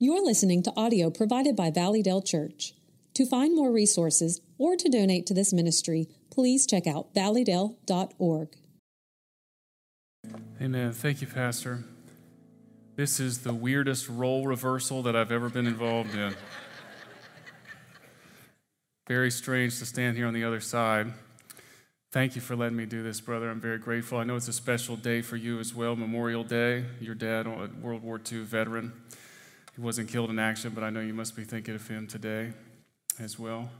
You're listening to audio provided by Valleydale Church. To find more resources or to donate to this ministry, please check out valleydale.org. Amen. Thank you, Pastor. This is the weirdest role reversal that I've ever been involved in. Very strange to stand here on the other side. Thank you for letting me do this, brother. I'm very grateful. I know it's a special day for you as well, Memorial Day. Your dad, a World War II veteran. He wasn't killed in action, but I know you must be thinking of him today as well.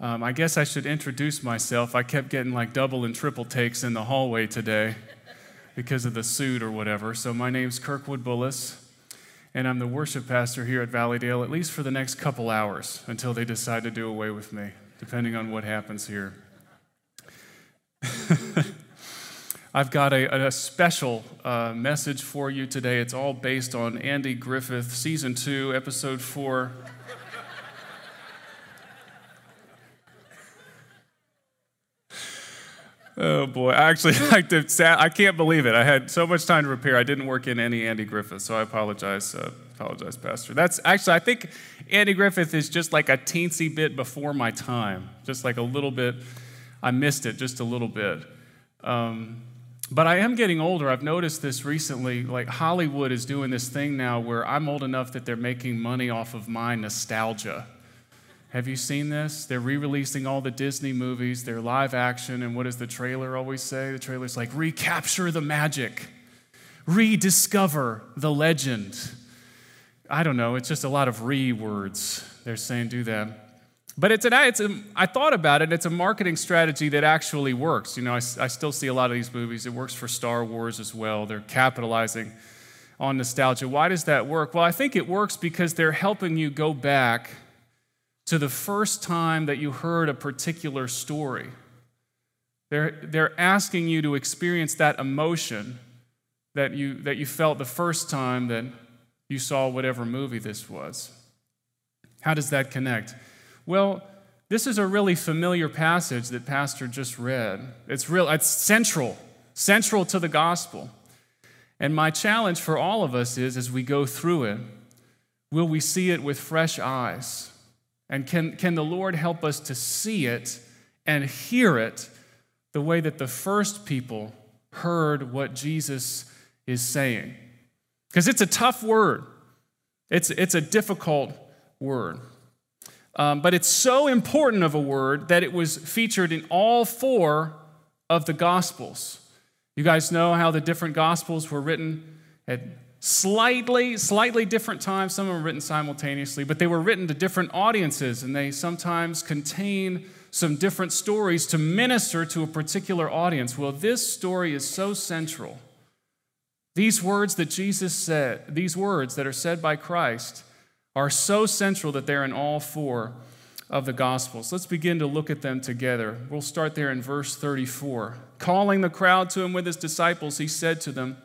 Um, I guess I should introduce myself. I kept getting like double and triple takes in the hallway today because of the suit or whatever. So, my name's Kirkwood Bullis, and I'm the worship pastor here at Valleydale, at least for the next couple hours until they decide to do away with me, depending on what happens here. I've got a, a special uh, message for you today. It's all based on Andy Griffith, season two, episode four. Oh boy! I actually like to. I can't believe it. I had so much time to prepare. I didn't work in any Andy Griffith, so I apologize. Uh, apologize, Pastor. That's actually. I think Andy Griffith is just like a teensy bit before my time. Just like a little bit. I missed it just a little bit. Um, but I am getting older. I've noticed this recently. Like Hollywood is doing this thing now where I'm old enough that they're making money off of my nostalgia. Have you seen this? They're re releasing all the Disney movies, they're live action, and what does the trailer always say? The trailer's like, recapture the magic, rediscover the legend. I don't know, it's just a lot of re words. They're saying do that. But it's an, it's a, I thought about it, it's a marketing strategy that actually works. You know, I, I still see a lot of these movies. It works for Star Wars as well. They're capitalizing on nostalgia. Why does that work? Well, I think it works because they're helping you go back to the first time that you heard a particular story. They're, they're asking you to experience that emotion that you, that you felt the first time that you saw whatever movie this was. How does that connect? Well, this is a really familiar passage that Pastor just read. It's real, it's central, central to the gospel. And my challenge for all of us is as we go through it, will we see it with fresh eyes? And can, can the Lord help us to see it and hear it the way that the first people heard what Jesus is saying? Because it's a tough word, it's, it's a difficult word. Um, but it's so important of a word that it was featured in all four of the Gospels. You guys know how the different Gospels were written at slightly, slightly different times. Some of them were written simultaneously, but they were written to different audiences, and they sometimes contain some different stories to minister to a particular audience. Well, this story is so central. These words that Jesus said, these words that are said by Christ, are so central that they're in all four of the Gospels. Let's begin to look at them together. We'll start there in verse 34. Calling the crowd to him with his disciples, he said to them,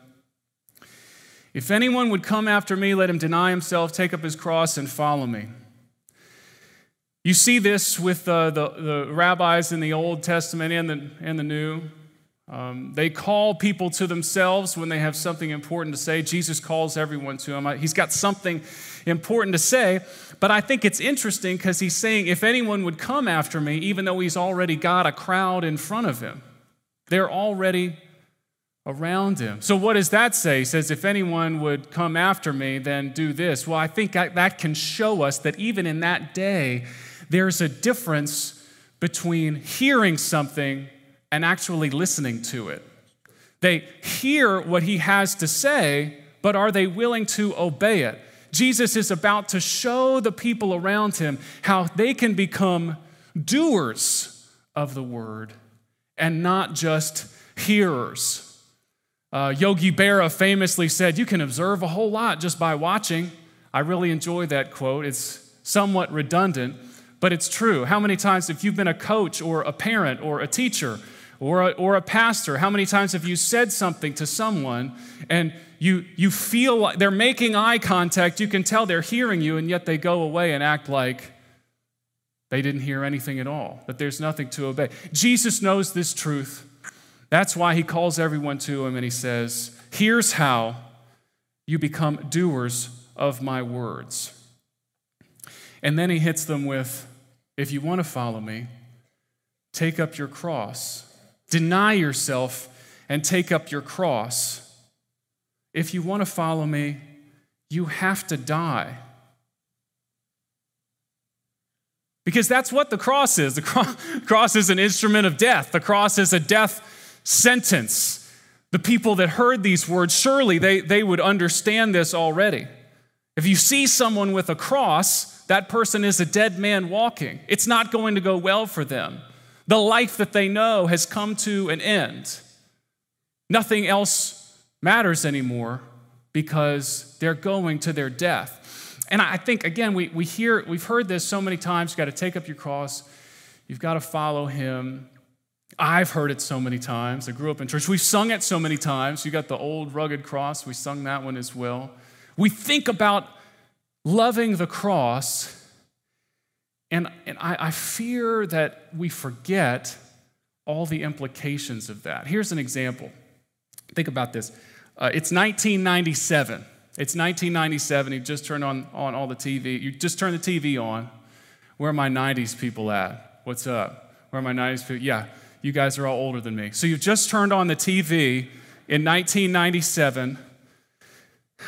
If anyone would come after me, let him deny himself, take up his cross, and follow me. You see this with uh, the, the rabbis in the Old Testament and the, and the New. Um, they call people to themselves when they have something important to say. Jesus calls everyone to him. He's got something important to say, but I think it's interesting because he's saying, if anyone would come after me, even though he's already got a crowd in front of him, they're already around him. So, what does that say? He says, if anyone would come after me, then do this. Well, I think that can show us that even in that day, there's a difference between hearing something and actually listening to it. They hear what he has to say, but are they willing to obey it? Jesus is about to show the people around him how they can become doers of the word and not just hearers. Uh, Yogi Berra famously said, You can observe a whole lot just by watching. I really enjoy that quote. It's somewhat redundant, but it's true. How many times, if you've been a coach or a parent or a teacher or a, or a pastor, how many times have you said something to someone and you, you feel like they're making eye contact, you can tell they're hearing you, and yet they go away and act like they didn't hear anything at all, that there's nothing to obey. Jesus knows this truth. That's why he calls everyone to him and he says, Here's how you become doers of my words. And then he hits them with if you want to follow me, take up your cross, deny yourself, and take up your cross. If you want to follow me, you have to die. Because that's what the cross is. The cross is an instrument of death, the cross is a death sentence. The people that heard these words, surely they, they would understand this already. If you see someone with a cross, that person is a dead man walking. It's not going to go well for them. The life that they know has come to an end. Nothing else matters anymore because they're going to their death. And I think, again, we, we hear, we've heard this so many times. You've got to take up your cross, you've got to follow him. I've heard it so many times. I grew up in church. We've sung it so many times. You got the old rugged cross. We sung that one as well. We think about loving the cross, and, and I, I fear that we forget all the implications of that. Here's an example. Think about this. Uh, it's 1997. It's 1997. You just turned on, on all the TV. You just turned the TV on. Where are my 90s people at? What's up? Where are my 90s people? Yeah, you guys are all older than me. So you've just turned on the TV in 1997.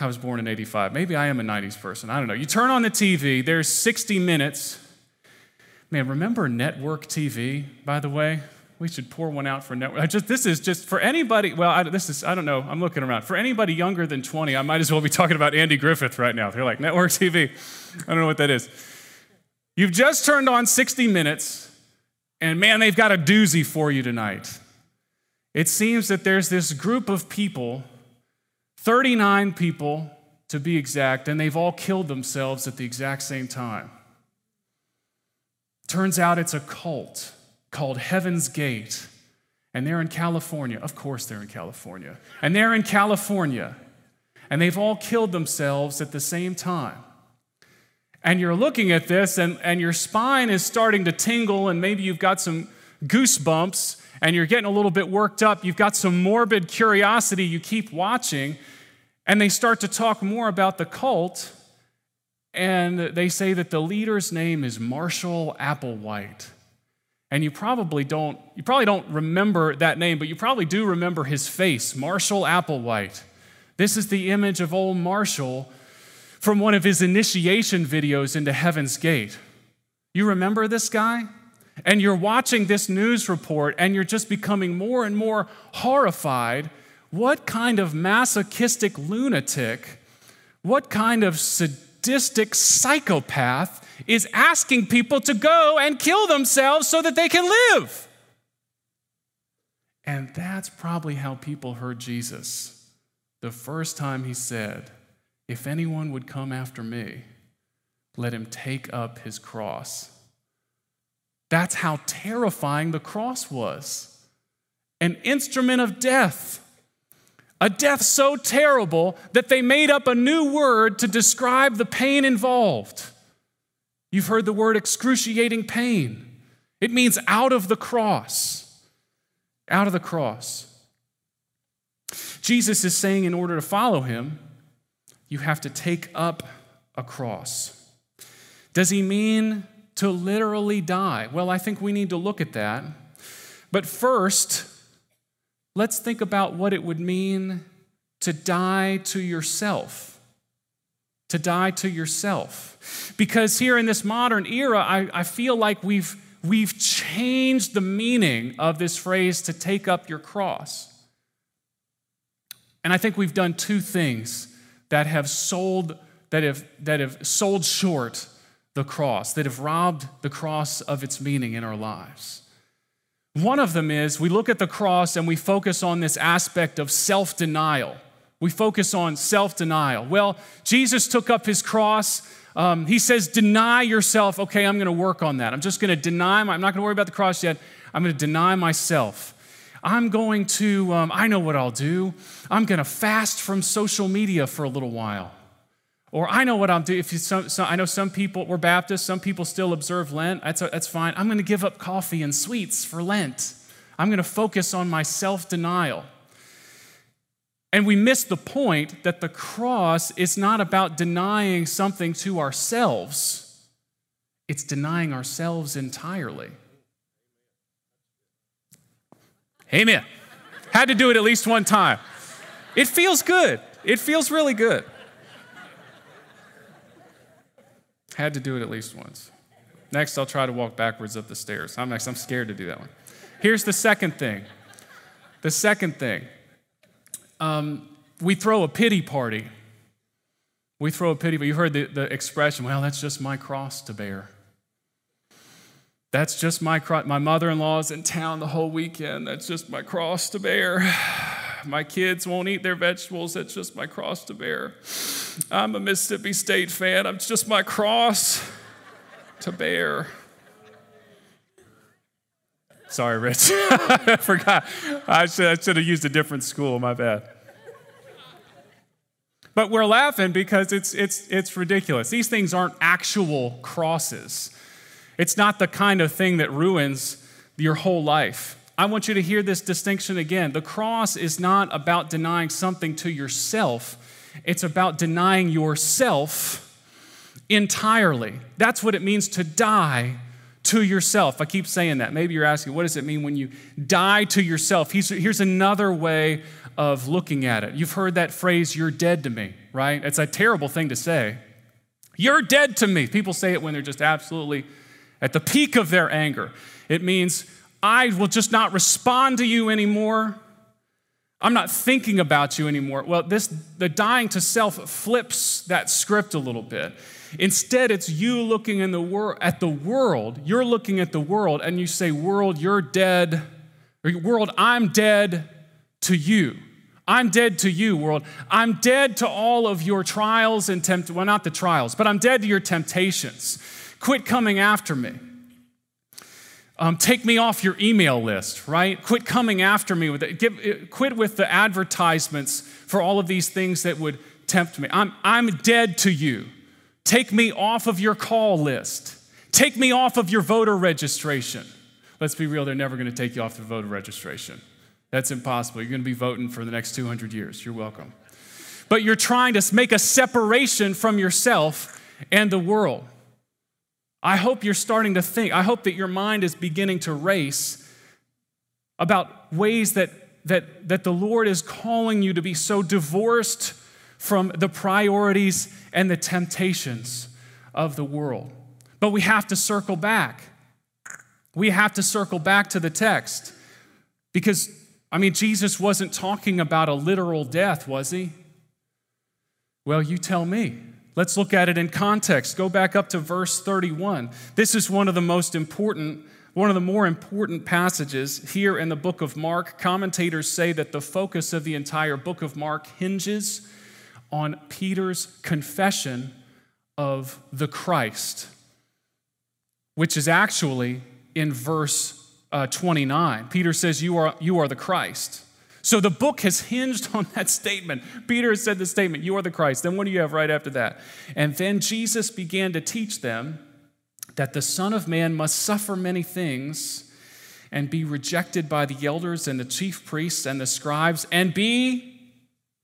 I was born in 85. Maybe I am a 90s person. I don't know. You turn on the TV, there's 60 minutes. Man, remember network TV, by the way? We should pour one out for network. I just, this is just for anybody. Well, I, this is I don't know. I'm looking around for anybody younger than 20. I might as well be talking about Andy Griffith right now. They're like network TV. I don't know what that is. You've just turned on 60 Minutes, and man, they've got a doozy for you tonight. It seems that there's this group of people, 39 people to be exact, and they've all killed themselves at the exact same time. Turns out it's a cult called Heaven's Gate. And they're in California. Of course, they're in California. And they're in California. And they've all killed themselves at the same time. And you're looking at this, and, and your spine is starting to tingle, and maybe you've got some goosebumps, and you're getting a little bit worked up. You've got some morbid curiosity. You keep watching, and they start to talk more about the cult. And they say that the leader's name is Marshall Applewhite. And you probably don't you probably don't remember that name but you probably do remember his face marshall applewhite. This is the image of old marshall from one of his initiation videos into heaven's gate. You remember this guy? And you're watching this news report and you're just becoming more and more horrified. What kind of masochistic lunatic what kind of sadistic psychopath is asking people to go and kill themselves so that they can live. And that's probably how people heard Jesus the first time he said, If anyone would come after me, let him take up his cross. That's how terrifying the cross was an instrument of death. A death so terrible that they made up a new word to describe the pain involved. You've heard the word excruciating pain. It means out of the cross. Out of the cross. Jesus is saying, in order to follow him, you have to take up a cross. Does he mean to literally die? Well, I think we need to look at that. But first, let's think about what it would mean to die to yourself to die to yourself. Because here in this modern era, I, I feel like we've, we've changed the meaning of this phrase to take up your cross. And I think we've done two things that have sold, that have, that have sold short the cross, that have robbed the cross of its meaning in our lives. One of them is we look at the cross and we focus on this aspect of self denial we focus on self denial. Well, Jesus took up his cross. Um, he says, Deny yourself. Okay, I'm going to work on that. I'm just going to deny, my, I'm not going to worry about the cross yet. I'm going to deny myself. I'm going to, um, I know what I'll do. I'm going to fast from social media for a little while. Or I know what I'm doing. If you, I know some people, we're Baptists, some people still observe Lent. That's, that's fine. I'm going to give up coffee and sweets for Lent. I'm going to focus on my self denial. And we miss the point that the cross is not about denying something to ourselves, it's denying ourselves entirely. Amen. Had to do it at least one time. It feels good. It feels really good. Had to do it at least once. Next, I'll try to walk backwards up the stairs. I'm next. I'm scared to do that one. Here's the second thing. The second thing. Um, we throw a pity party. We throw a pity, but you heard the, the expression, well, that's just my cross to bear. That's just my cross. My mother in law's in town the whole weekend. That's just my cross to bear. My kids won't eat their vegetables. That's just my cross to bear. I'm a Mississippi State fan. It's just my cross to bear. Sorry, Rich. I forgot. I should, I should have used a different school. My bad. But we're laughing because it's, it's, it's ridiculous. These things aren't actual crosses. It's not the kind of thing that ruins your whole life. I want you to hear this distinction again. The cross is not about denying something to yourself, it's about denying yourself entirely. That's what it means to die to yourself. I keep saying that. Maybe you're asking, what does it mean when you die to yourself? Here's another way of looking at it. You've heard that phrase, you're dead to me, right? It's a terrible thing to say. You're dead to me. People say it when they're just absolutely at the peak of their anger. It means, I will just not respond to you anymore. I'm not thinking about you anymore. Well, this the dying to self flips that script a little bit. Instead, it's you looking in the wor- at the world. You're looking at the world and you say, World, you're dead. Or, world, I'm dead to you. I'm dead to you, world. I'm dead to all of your trials and tempt well, not the trials, but I'm dead to your temptations. Quit coming after me. Um, take me off your email list, right? Quit coming after me with it. Give, uh, quit with the advertisements for all of these things that would tempt me. I'm, I'm dead to you. Take me off of your call list. Take me off of your voter registration. Let's be real, they're never going to take you off the voter registration. That's impossible. You're going to be voting for the next 200 years. You're welcome. But you're trying to make a separation from yourself and the world. I hope you're starting to think, I hope that your mind is beginning to race about ways that, that, that the Lord is calling you to be so divorced from the priorities and the temptations of the world. But we have to circle back. We have to circle back to the text because, I mean, Jesus wasn't talking about a literal death, was he? Well, you tell me. Let's look at it in context. Go back up to verse 31. This is one of the most important, one of the more important passages here in the book of Mark. Commentators say that the focus of the entire book of Mark hinges on Peter's confession of the Christ, which is actually in verse uh, 29. Peter says, you are, you are the Christ. So the book has hinged on that statement. Peter said the statement, You are the Christ. Then what do you have right after that? And then Jesus began to teach them that the Son of Man must suffer many things and be rejected by the elders and the chief priests and the scribes and be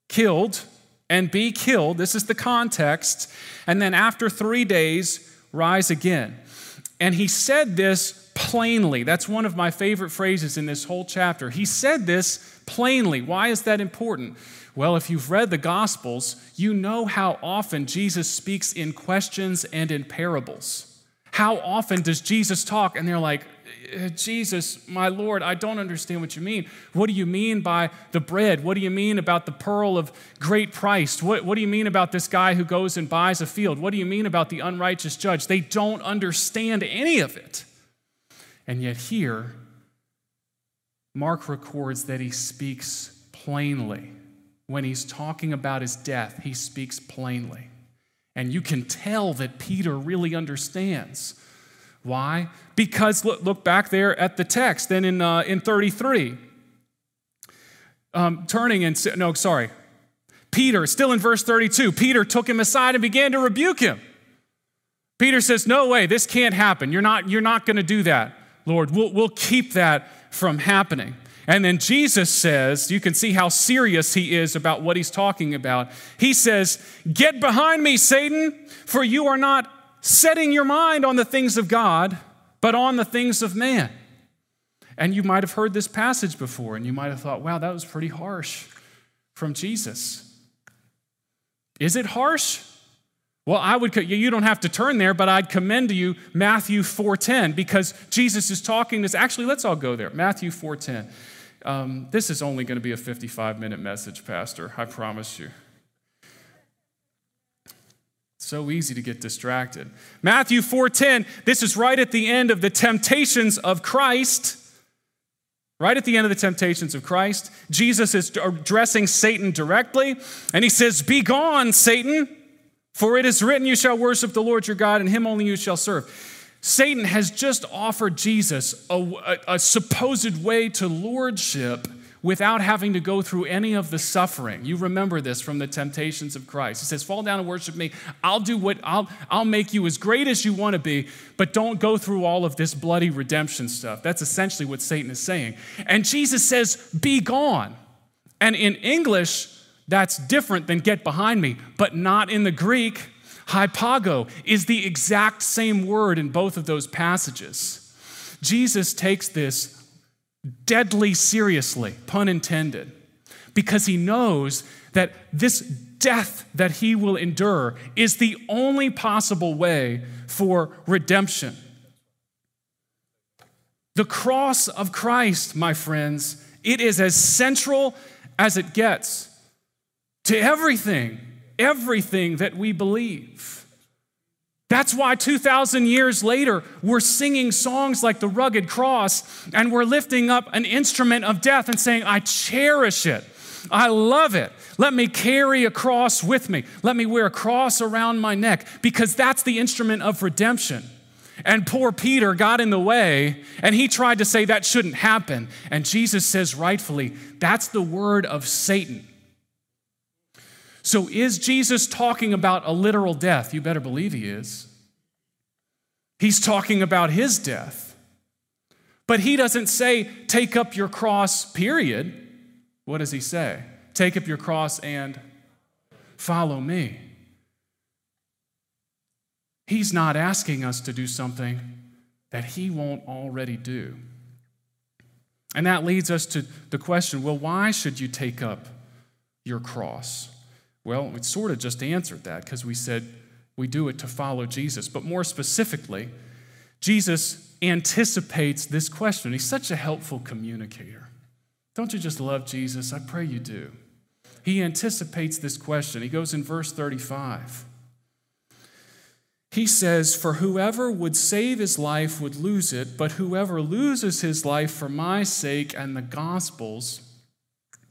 killed. And be killed. This is the context. And then after three days, rise again. And he said this plainly. That's one of my favorite phrases in this whole chapter. He said this plainly. Why is that important? Well, if you've read the Gospels, you know how often Jesus speaks in questions and in parables. How often does Jesus talk and they're like, uh, Jesus, my Lord, I don't understand what you mean. What do you mean by the bread? What do you mean about the pearl of great price? What, what do you mean about this guy who goes and buys a field? What do you mean about the unrighteous judge? They don't understand any of it. And yet, here, Mark records that he speaks plainly. When he's talking about his death, he speaks plainly. And you can tell that Peter really understands. Why? Because look, look back there at the text, then in, uh, in 33. Um, turning and, no, sorry. Peter, still in verse 32, Peter took him aside and began to rebuke him. Peter says, No way, this can't happen. You're not, you're not going to do that, Lord. We'll, we'll keep that from happening. And then Jesus says, you can see how serious he is about what he's talking about. He says, Get behind me, Satan, for you are not setting your mind on the things of God, but on the things of man. And you might have heard this passage before, and you might have thought, wow, that was pretty harsh from Jesus. Is it harsh? Well, I would you don't have to turn there, but I'd commend to you Matthew 4:10 because Jesus is talking this. Actually, let's all go there. Matthew 4:10. Um, this is only going to be a 55 minute message, Pastor. I promise you. So easy to get distracted. Matthew 4:10. This is right at the end of the temptations of Christ. Right at the end of the temptations of Christ, Jesus is addressing Satan directly, and he says, Be gone, Satan, for it is written, You shall worship the Lord your God, and him only you shall serve. Satan has just offered Jesus a, a, a supposed way to lordship without having to go through any of the suffering. You remember this from the temptations of Christ. He says, Fall down and worship me. I'll do what I'll, I'll make you as great as you want to be, but don't go through all of this bloody redemption stuff. That's essentially what Satan is saying. And Jesus says, Be gone. And in English, that's different than get behind me, but not in the Greek. Hypago is the exact same word in both of those passages. Jesus takes this deadly seriously, pun intended, because he knows that this death that he will endure is the only possible way for redemption. The cross of Christ, my friends, it is as central as it gets to everything, everything that we believe. That's why 2,000 years later, we're singing songs like the rugged cross and we're lifting up an instrument of death and saying, I cherish it. I love it. Let me carry a cross with me. Let me wear a cross around my neck because that's the instrument of redemption. And poor Peter got in the way and he tried to say that shouldn't happen. And Jesus says, rightfully, that's the word of Satan. So, is Jesus talking about a literal death? You better believe he is. He's talking about his death. But he doesn't say, take up your cross, period. What does he say? Take up your cross and follow me. He's not asking us to do something that he won't already do. And that leads us to the question well, why should you take up your cross? Well, we sort of just answered that because we said we do it to follow Jesus. But more specifically, Jesus anticipates this question. He's such a helpful communicator. Don't you just love Jesus? I pray you do. He anticipates this question. He goes in verse 35. He says, For whoever would save his life would lose it, but whoever loses his life for my sake and the gospel's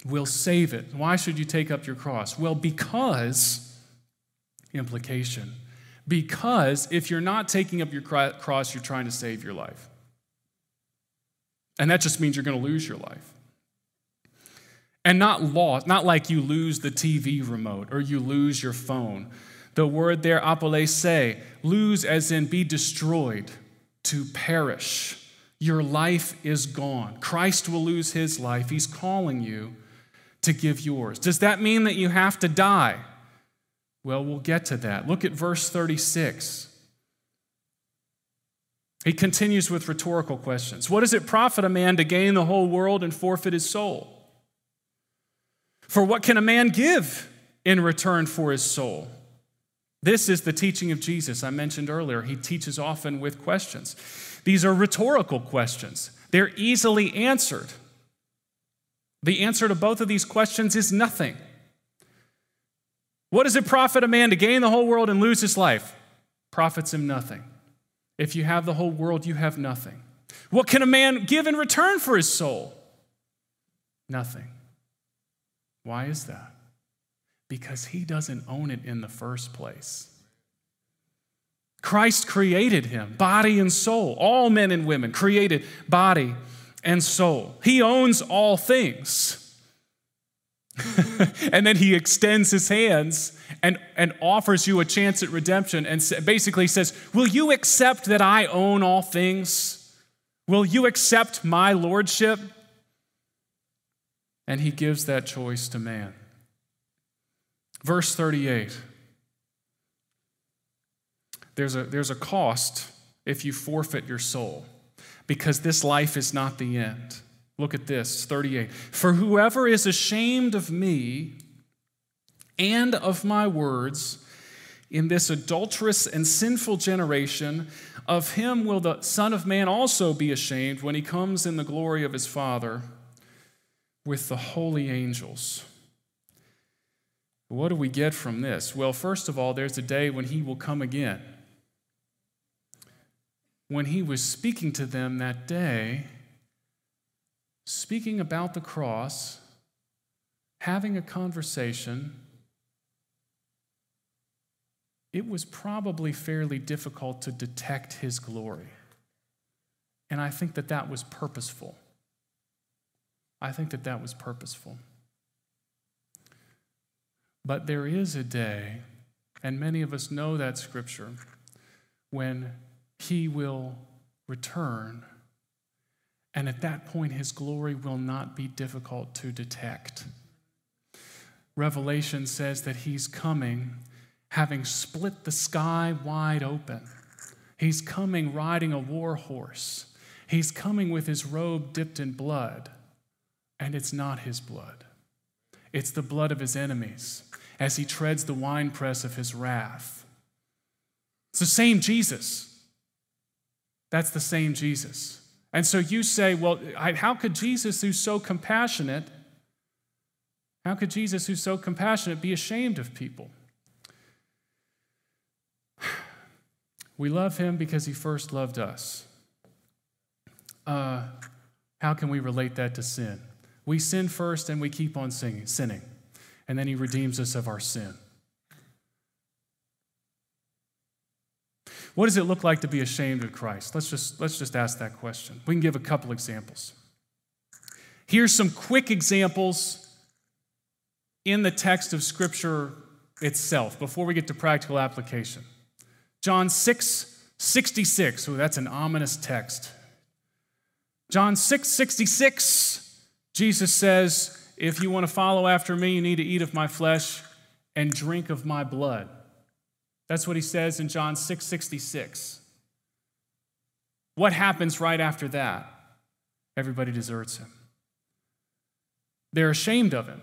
will save it. Why should you take up your cross? Well, because, implication, because if you're not taking up your cross, you're trying to save your life. And that just means you're going to lose your life. And not lost, not like you lose the TV remote or you lose your phone. The word there, apolese, lose as in be destroyed, to perish. Your life is gone. Christ will lose his life. He's calling you to give yours. Does that mean that you have to die? Well, we'll get to that. Look at verse 36. He continues with rhetorical questions. What does it profit a man to gain the whole world and forfeit his soul? For what can a man give in return for his soul? This is the teaching of Jesus I mentioned earlier. He teaches often with questions. These are rhetorical questions, they're easily answered. The answer to both of these questions is nothing. What does it profit a man to gain the whole world and lose his life? Profits him nothing. If you have the whole world, you have nothing. What can a man give in return for his soul? Nothing. Why is that? Because he doesn't own it in the first place. Christ created him, body and soul. All men and women created body and soul. He owns all things. and then he extends his hands and, and offers you a chance at redemption and basically says, Will you accept that I own all things? Will you accept my lordship? and he gives that choice to man. Verse 38 there's a, there's a cost if you forfeit your soul, because this life is not the end. Look at this 38. For whoever is ashamed of me and of my words in this adulterous and sinful generation, of him will the Son of Man also be ashamed when he comes in the glory of his Father with the holy angels. What do we get from this? Well, first of all, there's a day when he will come again. When he was speaking to them that day, speaking about the cross, having a conversation, it was probably fairly difficult to detect his glory. And I think that that was purposeful. I think that that was purposeful. But there is a day, and many of us know that scripture, when he will return. And at that point, his glory will not be difficult to detect. Revelation says that he's coming having split the sky wide open. He's coming riding a war horse. He's coming with his robe dipped in blood and it's not his blood. It's the blood of his enemies as he treads the winepress of his wrath. It's the same Jesus. That's the same Jesus. And so you say, well, how could Jesus, who's so compassionate, how could Jesus, who's so compassionate, be ashamed of people? We love him because he first loved us. Uh, how can we relate that to sin? We sin first and we keep on sinning. And then he redeems us of our sin. What does it look like to be ashamed of Christ? Let's just, let's just ask that question. We can give a couple examples. Here's some quick examples in the text of Scripture itself before we get to practical application. John 6, 66. Oh, that's an ominous text. John 6, 66. Jesus says, If you want to follow after me, you need to eat of my flesh and drink of my blood. That's what he says in John 6 66. What happens right after that? Everybody deserts him. They're ashamed of him.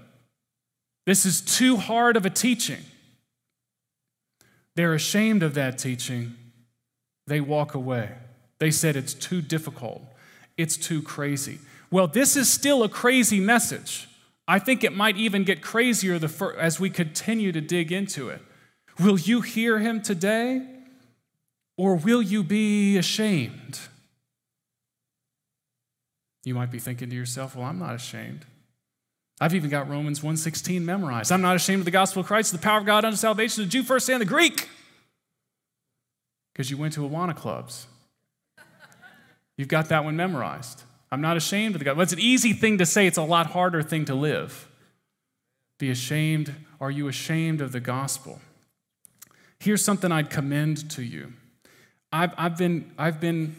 This is too hard of a teaching. They're ashamed of that teaching. They walk away. They said it's too difficult, it's too crazy. Well, this is still a crazy message. I think it might even get crazier as we continue to dig into it. Will you hear him today? Or will you be ashamed? You might be thinking to yourself, well, I'm not ashamed. I've even got Romans 1:16 memorized. I'm not ashamed of the gospel of Christ, the power of God unto salvation, the Jew first and the Greek. Because you went to Awana clubs. You've got that one memorized. I'm not ashamed of the gospel. It's an easy thing to say, it's a lot harder thing to live. Be ashamed. Are you ashamed of the gospel? Here's something I'd commend to you. I've, I've, been, I've been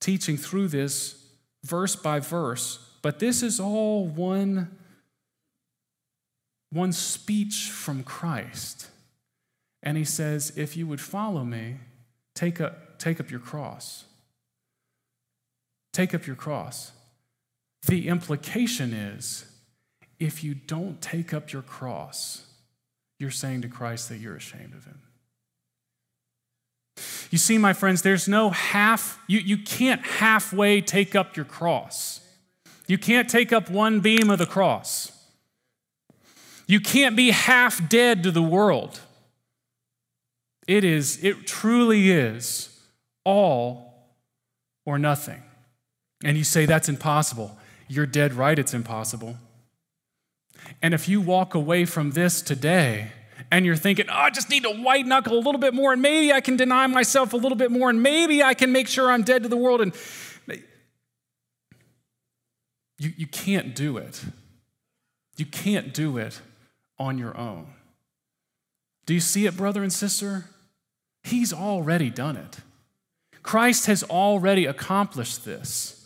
teaching through this verse by verse, but this is all one, one speech from Christ. And he says, If you would follow me, take up, take up your cross. Take up your cross. The implication is if you don't take up your cross, you're saying to Christ that you're ashamed of him. You see, my friends, there's no half, you, you can't halfway take up your cross. You can't take up one beam of the cross. You can't be half dead to the world. It is, it truly is all or nothing and you say that's impossible, you're dead right, it's impossible. And if you walk away from this today and you're thinking, oh, I just need to white knuckle a little bit more, and maybe I can deny myself a little bit more, and maybe I can make sure I'm dead to the world, and you, you can't do it. You can't do it on your own. Do you see it, brother and sister? He's already done it. Christ has already accomplished this.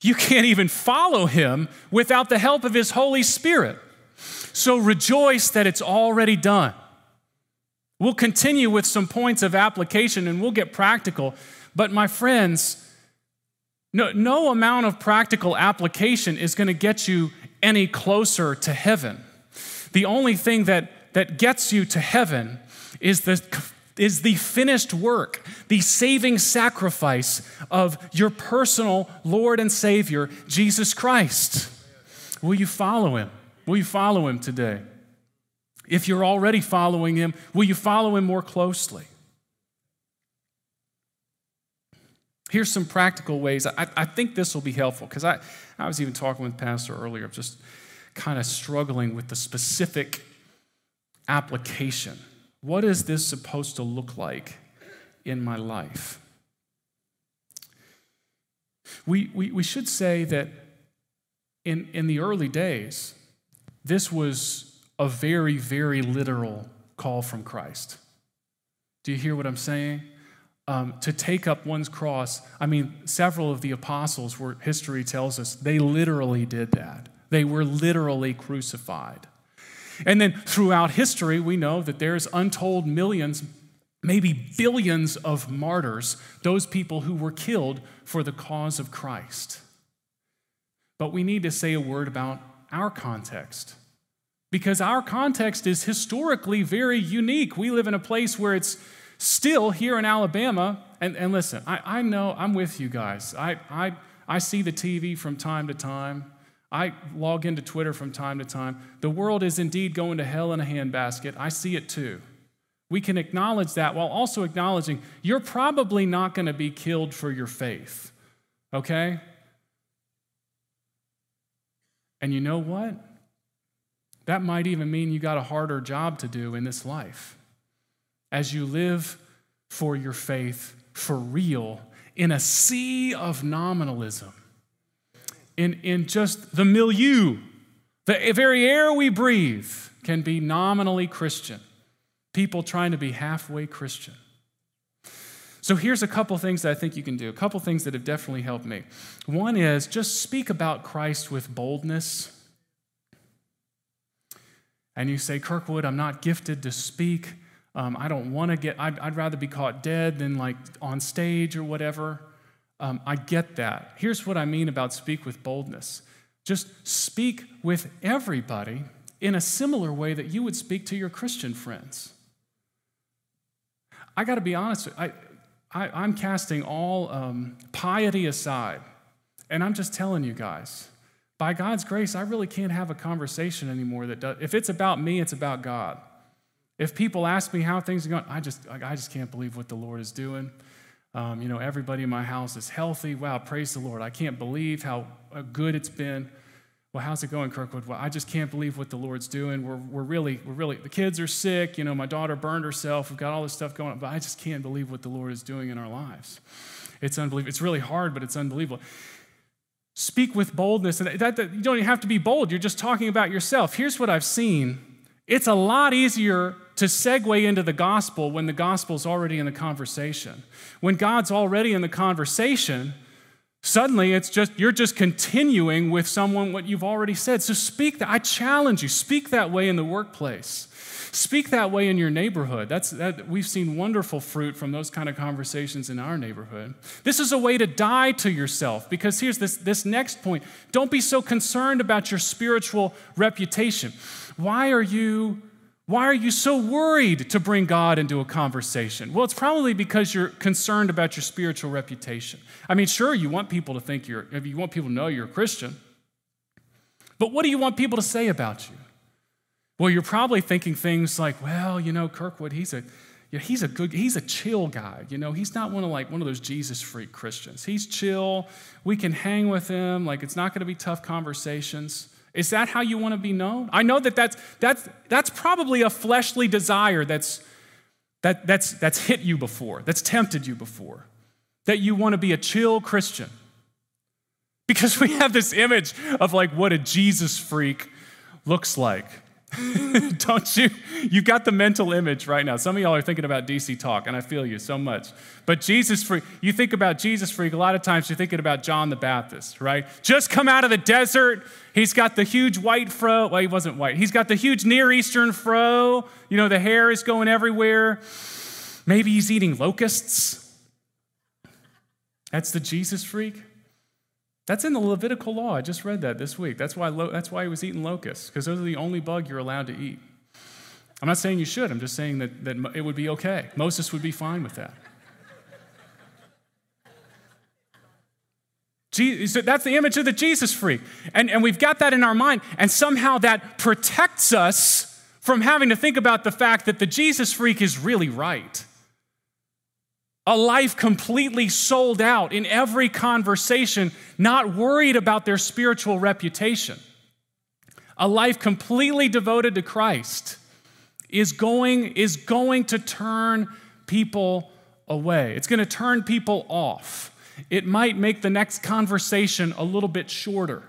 You can't even follow him without the help of his Holy Spirit. So rejoice that it's already done. We'll continue with some points of application and we'll get practical. But my friends, no, no amount of practical application is going to get you any closer to heaven. The only thing that, that gets you to heaven is the, is the finished work, the saving sacrifice of your personal Lord and Savior, Jesus Christ. Will you follow him? Will you follow him today? If you're already following him, will you follow him more closely? Here's some practical ways. I, I think this will be helpful because I, I was even talking with Pastor earlier, just kind of struggling with the specific application. What is this supposed to look like in my life? We, we, we should say that in, in the early days, this was a very, very literal call from Christ. Do you hear what I'm saying? um, to take up one's cross. I mean, several of the apostles, where history tells us, they literally did that. They were literally crucified. And then throughout history, we know that there's untold millions, maybe billions of martyrs, those people who were killed for the cause of Christ. But we need to say a word about our context. Because our context is historically very unique. We live in a place where it's Still, here in Alabama, and, and listen, I, I know I'm with you guys. I, I, I see the TV from time to time. I log into Twitter from time to time. The world is indeed going to hell in a handbasket. I see it too. We can acknowledge that while also acknowledging you're probably not going to be killed for your faith, okay? And you know what? That might even mean you got a harder job to do in this life as you live for your faith for real in a sea of nominalism, in, in just the milieu, the very air we breathe can be nominally Christian. People trying to be halfway Christian. So here's a couple things that I think you can do, a couple things that have definitely helped me. One is just speak about Christ with boldness. And you say, Kirkwood, I'm not gifted to speak um, I don't want to get, I'd, I'd, rather be caught dead than like on stage or whatever. Um, I get that. Here's what I mean about speak with boldness just speak with everybody in a similar way that you would speak to your Christian friends. I got to be honest, I, I, am casting all um, piety aside, and I'm just telling you guys, by God's grace, I really can't have a conversation anymore that does, if it's about me, it's about God. If people ask me how things are going, I just, I just can't believe what the Lord is doing. Um, you know, everybody in my house is healthy. Wow, praise the Lord. I can't believe how uh, good it's been. Well, how's it going, Kirkwood? Well, I just can't believe what the Lord's doing. We're, we're really, we're really, the kids are sick. You know, my daughter burned herself. We've got all this stuff going on, but I just can't believe what the Lord is doing in our lives. It's unbelievable. It's really hard, but it's unbelievable. Speak with boldness. And that, that, you don't even have to be bold. You're just talking about yourself. Here's what I've seen. It's a lot easier to segue into the gospel when the gospel's already in the conversation. When God's already in the conversation, suddenly it's just you're just continuing with someone what you've already said. So speak that I challenge you, speak that way in the workplace. Speak that way in your neighborhood. That's that we've seen wonderful fruit from those kind of conversations in our neighborhood. This is a way to die to yourself because here's this this next point. Don't be so concerned about your spiritual reputation. Why are you why are you so worried to bring God into a conversation? Well, it's probably because you're concerned about your spiritual reputation. I mean, sure, you want people to think you're, you want people to know you're a Christian, but what do you want people to say about you? Well, you're probably thinking things like, well, you know, Kirkwood, he's a, you know, he's a good, he's a chill guy. You know, he's not one of like one of those Jesus freak Christians. He's chill. We can hang with him. Like it's not going to be tough conversations. Is that how you want to be known? I know that that's, that's, that's probably a fleshly desire that's, that, that's, that's hit you before, that's tempted you before, that you want to be a chill Christian. Because we have this image of like what a Jesus freak looks like. Don't you? You've got the mental image right now. Some of y'all are thinking about DC talk, and I feel you so much. But Jesus freak, you think about Jesus freak, a lot of times you're thinking about John the Baptist, right? Just come out of the desert. He's got the huge white fro. Well, he wasn't white. He's got the huge Near Eastern fro. You know, the hair is going everywhere. Maybe he's eating locusts. That's the Jesus freak. That's in the Levitical law. I just read that this week. That's why, that's why he was eating locusts, because those are the only bug you're allowed to eat. I'm not saying you should, I'm just saying that, that it would be okay. Moses would be fine with that. Jesus, that's the image of the Jesus freak. And, and we've got that in our mind, and somehow that protects us from having to think about the fact that the Jesus freak is really right a life completely sold out in every conversation, not worried about their spiritual reputation. A life completely devoted to Christ is going, is going to turn people away. It's going to turn people off. It might make the next conversation a little bit shorter.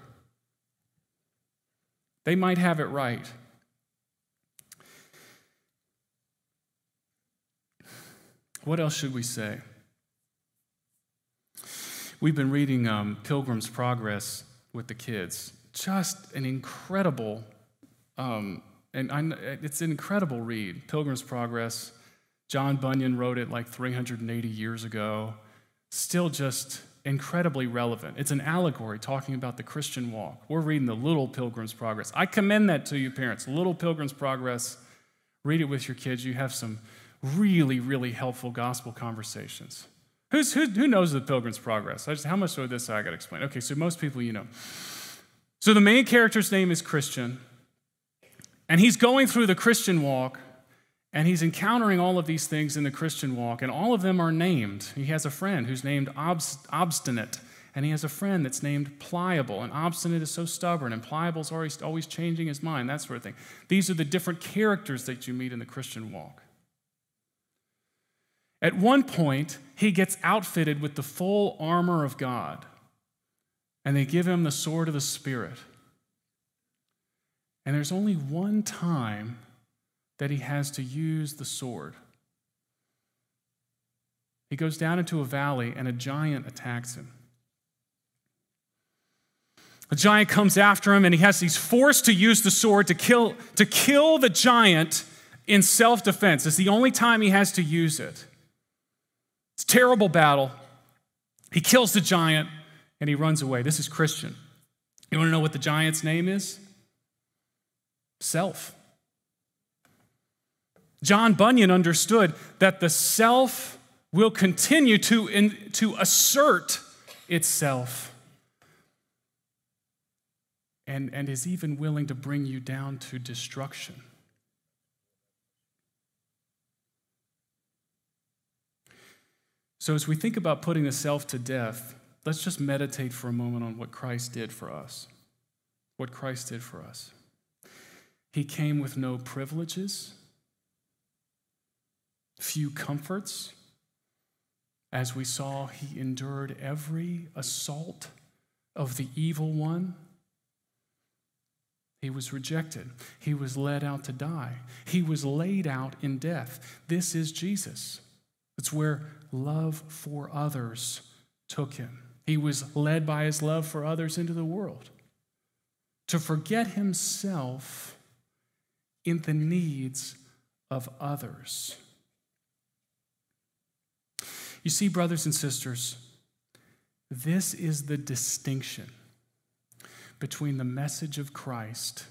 They might have it right. What else should we say? We've been reading um, Pilgrim's Progress with the kids. Just an incredible, um, and I, it's an incredible read. Pilgrim's Progress. John Bunyan wrote it like 380 years ago. Still just incredibly relevant. It's an allegory talking about the Christian walk. We're reading the Little Pilgrim's Progress. I commend that to you, parents. Little Pilgrim's Progress. Read it with your kids. You have some really, really helpful gospel conversations. Who's, who, who knows the Pilgrim's Progress? Just, how much of this I got to explain? Okay, so most people you know. So the main character's name is Christian, and he's going through the Christian walk, and he's encountering all of these things in the Christian walk, and all of them are named. He has a friend who's named Obst- Obstinate, and he has a friend that's named Pliable, and Obstinate is so stubborn, and Pliable is always, always changing his mind, that sort of thing. These are the different characters that you meet in the Christian walk. At one point, he gets outfitted with the full armor of God, and they give him the sword of the Spirit. And there's only one time that he has to use the sword. He goes down into a valley, and a giant attacks him. A giant comes after him, and he has he's forced to use the sword to kill, to kill the giant in self defense. It's the only time he has to use it. It's a terrible battle. He kills the giant and he runs away. This is Christian. You want to know what the giant's name is? Self. John Bunyan understood that the self will continue to, in, to assert itself and, and is even willing to bring you down to destruction. So, as we think about putting the self to death, let's just meditate for a moment on what Christ did for us. What Christ did for us. He came with no privileges, few comforts. As we saw, he endured every assault of the evil one. He was rejected. He was led out to die. He was laid out in death. This is Jesus. It's where love for others took him. He was led by his love for others into the world. To forget himself in the needs of others. You see, brothers and sisters, this is the distinction between the message of Christ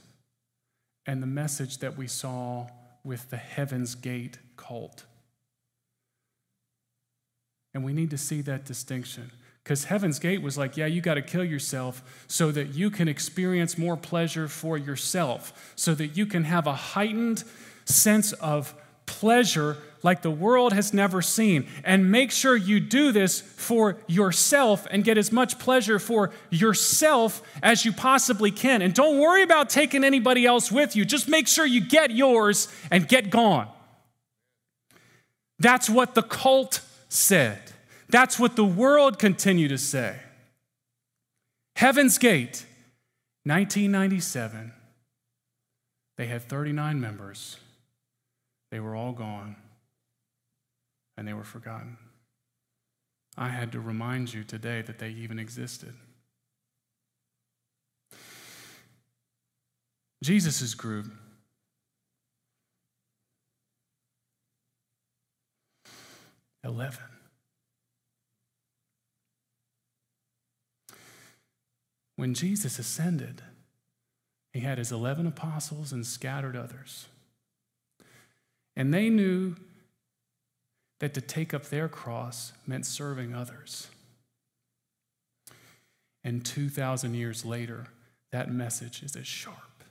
and the message that we saw with the Heaven's Gate cult. And we need to see that distinction. Because Heaven's Gate was like, yeah, you got to kill yourself so that you can experience more pleasure for yourself, so that you can have a heightened sense of pleasure like the world has never seen. And make sure you do this for yourself and get as much pleasure for yourself as you possibly can. And don't worry about taking anybody else with you. Just make sure you get yours and get gone. That's what the cult said. That's what the world continued to say. Heaven's Gate, 1997. They had 39 members. They were all gone, and they were forgotten. I had to remind you today that they even existed. Jesus' group. Eleven. When Jesus ascended, he had his 11 apostles and scattered others. And they knew that to take up their cross meant serving others. And 2,000 years later, that message is as sharp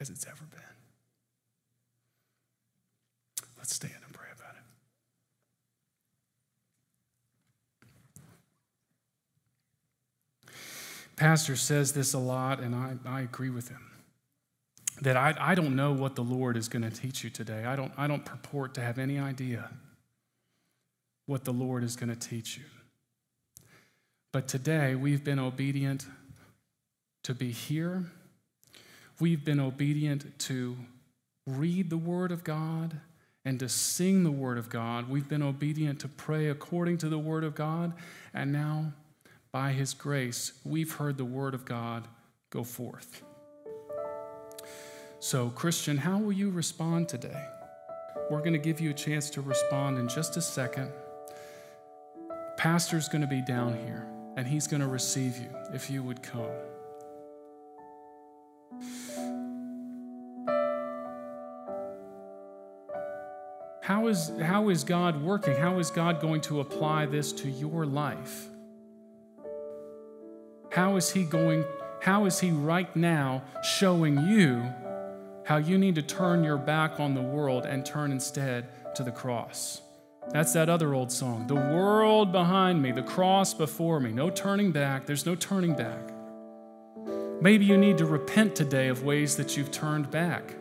as it's ever been. Let's stand and pray about it. Pastor says this a lot, and I, I agree with him that I, I don't know what the Lord is going to teach you today. I don't, I don't purport to have any idea what the Lord is going to teach you. But today, we've been obedient to be here. We've been obedient to read the Word of God and to sing the Word of God. We've been obedient to pray according to the Word of God. And now, by His grace, we've heard the Word of God go forth. So, Christian, how will you respond today? We're going to give you a chance to respond in just a second. Pastor's going to be down here, and he's going to receive you if you would come. How is, how is God working? How is God going to apply this to your life? How is He going, how is He right now showing you how you need to turn your back on the world and turn instead to the cross. That's that other old song. The world behind me, the cross before me. No turning back. There's no turning back. Maybe you need to repent today of ways that you've turned back.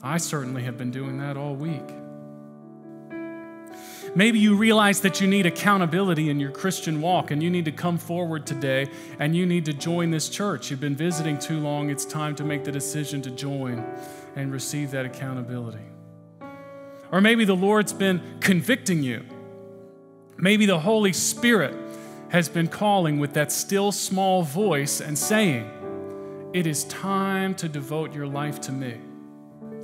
I certainly have been doing that all week. Maybe you realize that you need accountability in your Christian walk and you need to come forward today and you need to join this church. You've been visiting too long. It's time to make the decision to join and receive that accountability. Or maybe the Lord's been convicting you. Maybe the Holy Spirit has been calling with that still small voice and saying, It is time to devote your life to me.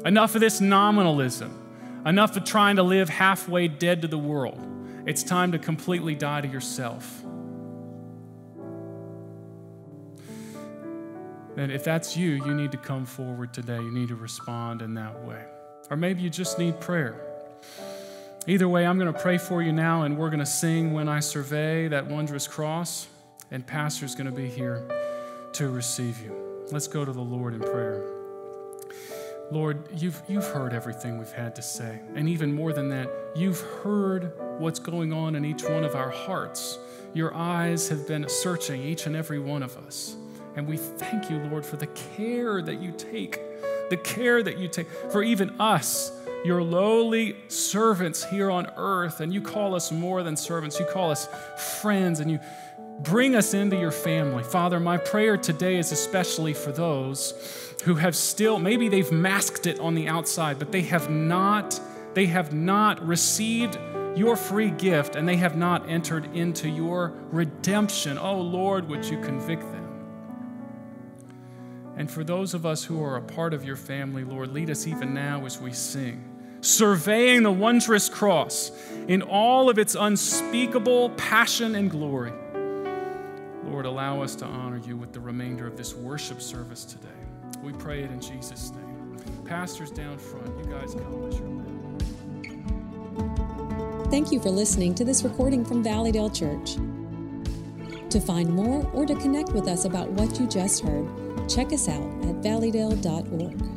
Enough of this nominalism. Enough of trying to live halfway dead to the world. It's time to completely die to yourself. And if that's you, you need to come forward today. You need to respond in that way. Or maybe you just need prayer. Either way, I'm going to pray for you now, and we're going to sing When I Survey That Wondrous Cross, and Pastor's going to be here to receive you. Let's go to the Lord in prayer. Lord, you've, you've heard everything we've had to say. And even more than that, you've heard what's going on in each one of our hearts. Your eyes have been searching each and every one of us. And we thank you, Lord, for the care that you take, the care that you take for even us, your lowly servants here on earth. And you call us more than servants, you call us friends, and you bring us into your family. Father, my prayer today is especially for those who have still, maybe they've masked it on the outside, but they have not, they have not received your free gift and they have not entered into your redemption. Oh Lord, would you convict them? And for those of us who are a part of your family, Lord, lead us even now as we sing surveying the wondrous cross in all of its unspeakable passion and glory. Lord, allow us to honor you with the remainder of this worship service today. We pray it in Jesus' name. Pastors down front, you guys come as your Thank you for listening to this recording from Valleydale Church. To find more or to connect with us about what you just heard, check us out at valleydale.org.